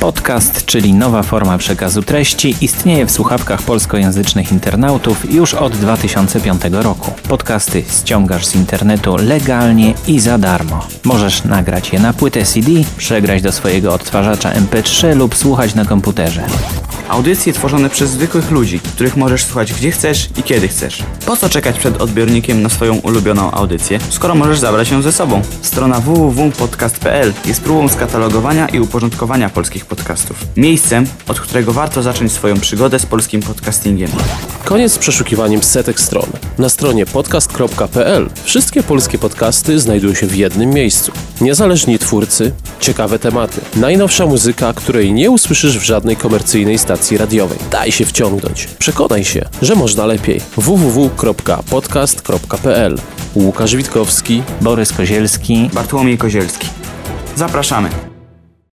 Podcast, czyli nowa forma przekazu treści, istnieje w słuchawkach polskojęzycznych internautów już od 2005 roku. Podcasty ściągasz z internetu legalnie i za darmo. Możesz nagrać je na płytę CD, przegrać do swojego odtwarzacza MP3 lub słuchać na komputerze. Audycje tworzone przez zwykłych ludzi, których możesz słuchać gdzie chcesz i kiedy chcesz. Po co czekać przed odbiornikiem na swoją ulubioną audycję, skoro możesz zabrać ją ze sobą? Strona www.podcast.pl jest próbą skatalogowania i uporządkowania polskich podcastów. Miejscem, od którego warto zacząć swoją przygodę z polskim podcastingiem. Koniec z przeszukiwaniem setek stron. Na stronie podcast.pl wszystkie polskie podcasty znajdują się w jednym miejscu. Niezależni twórcy, ciekawe tematy, najnowsza muzyka, której nie usłyszysz w żadnej komercyjnej stacji radiowej. Daj się wciągnąć. Przekonaj się, że można lepiej. www.podcast.pl Łukasz Witkowski, Borys Kozielski, Bartłomiej Kozielski. Zapraszamy.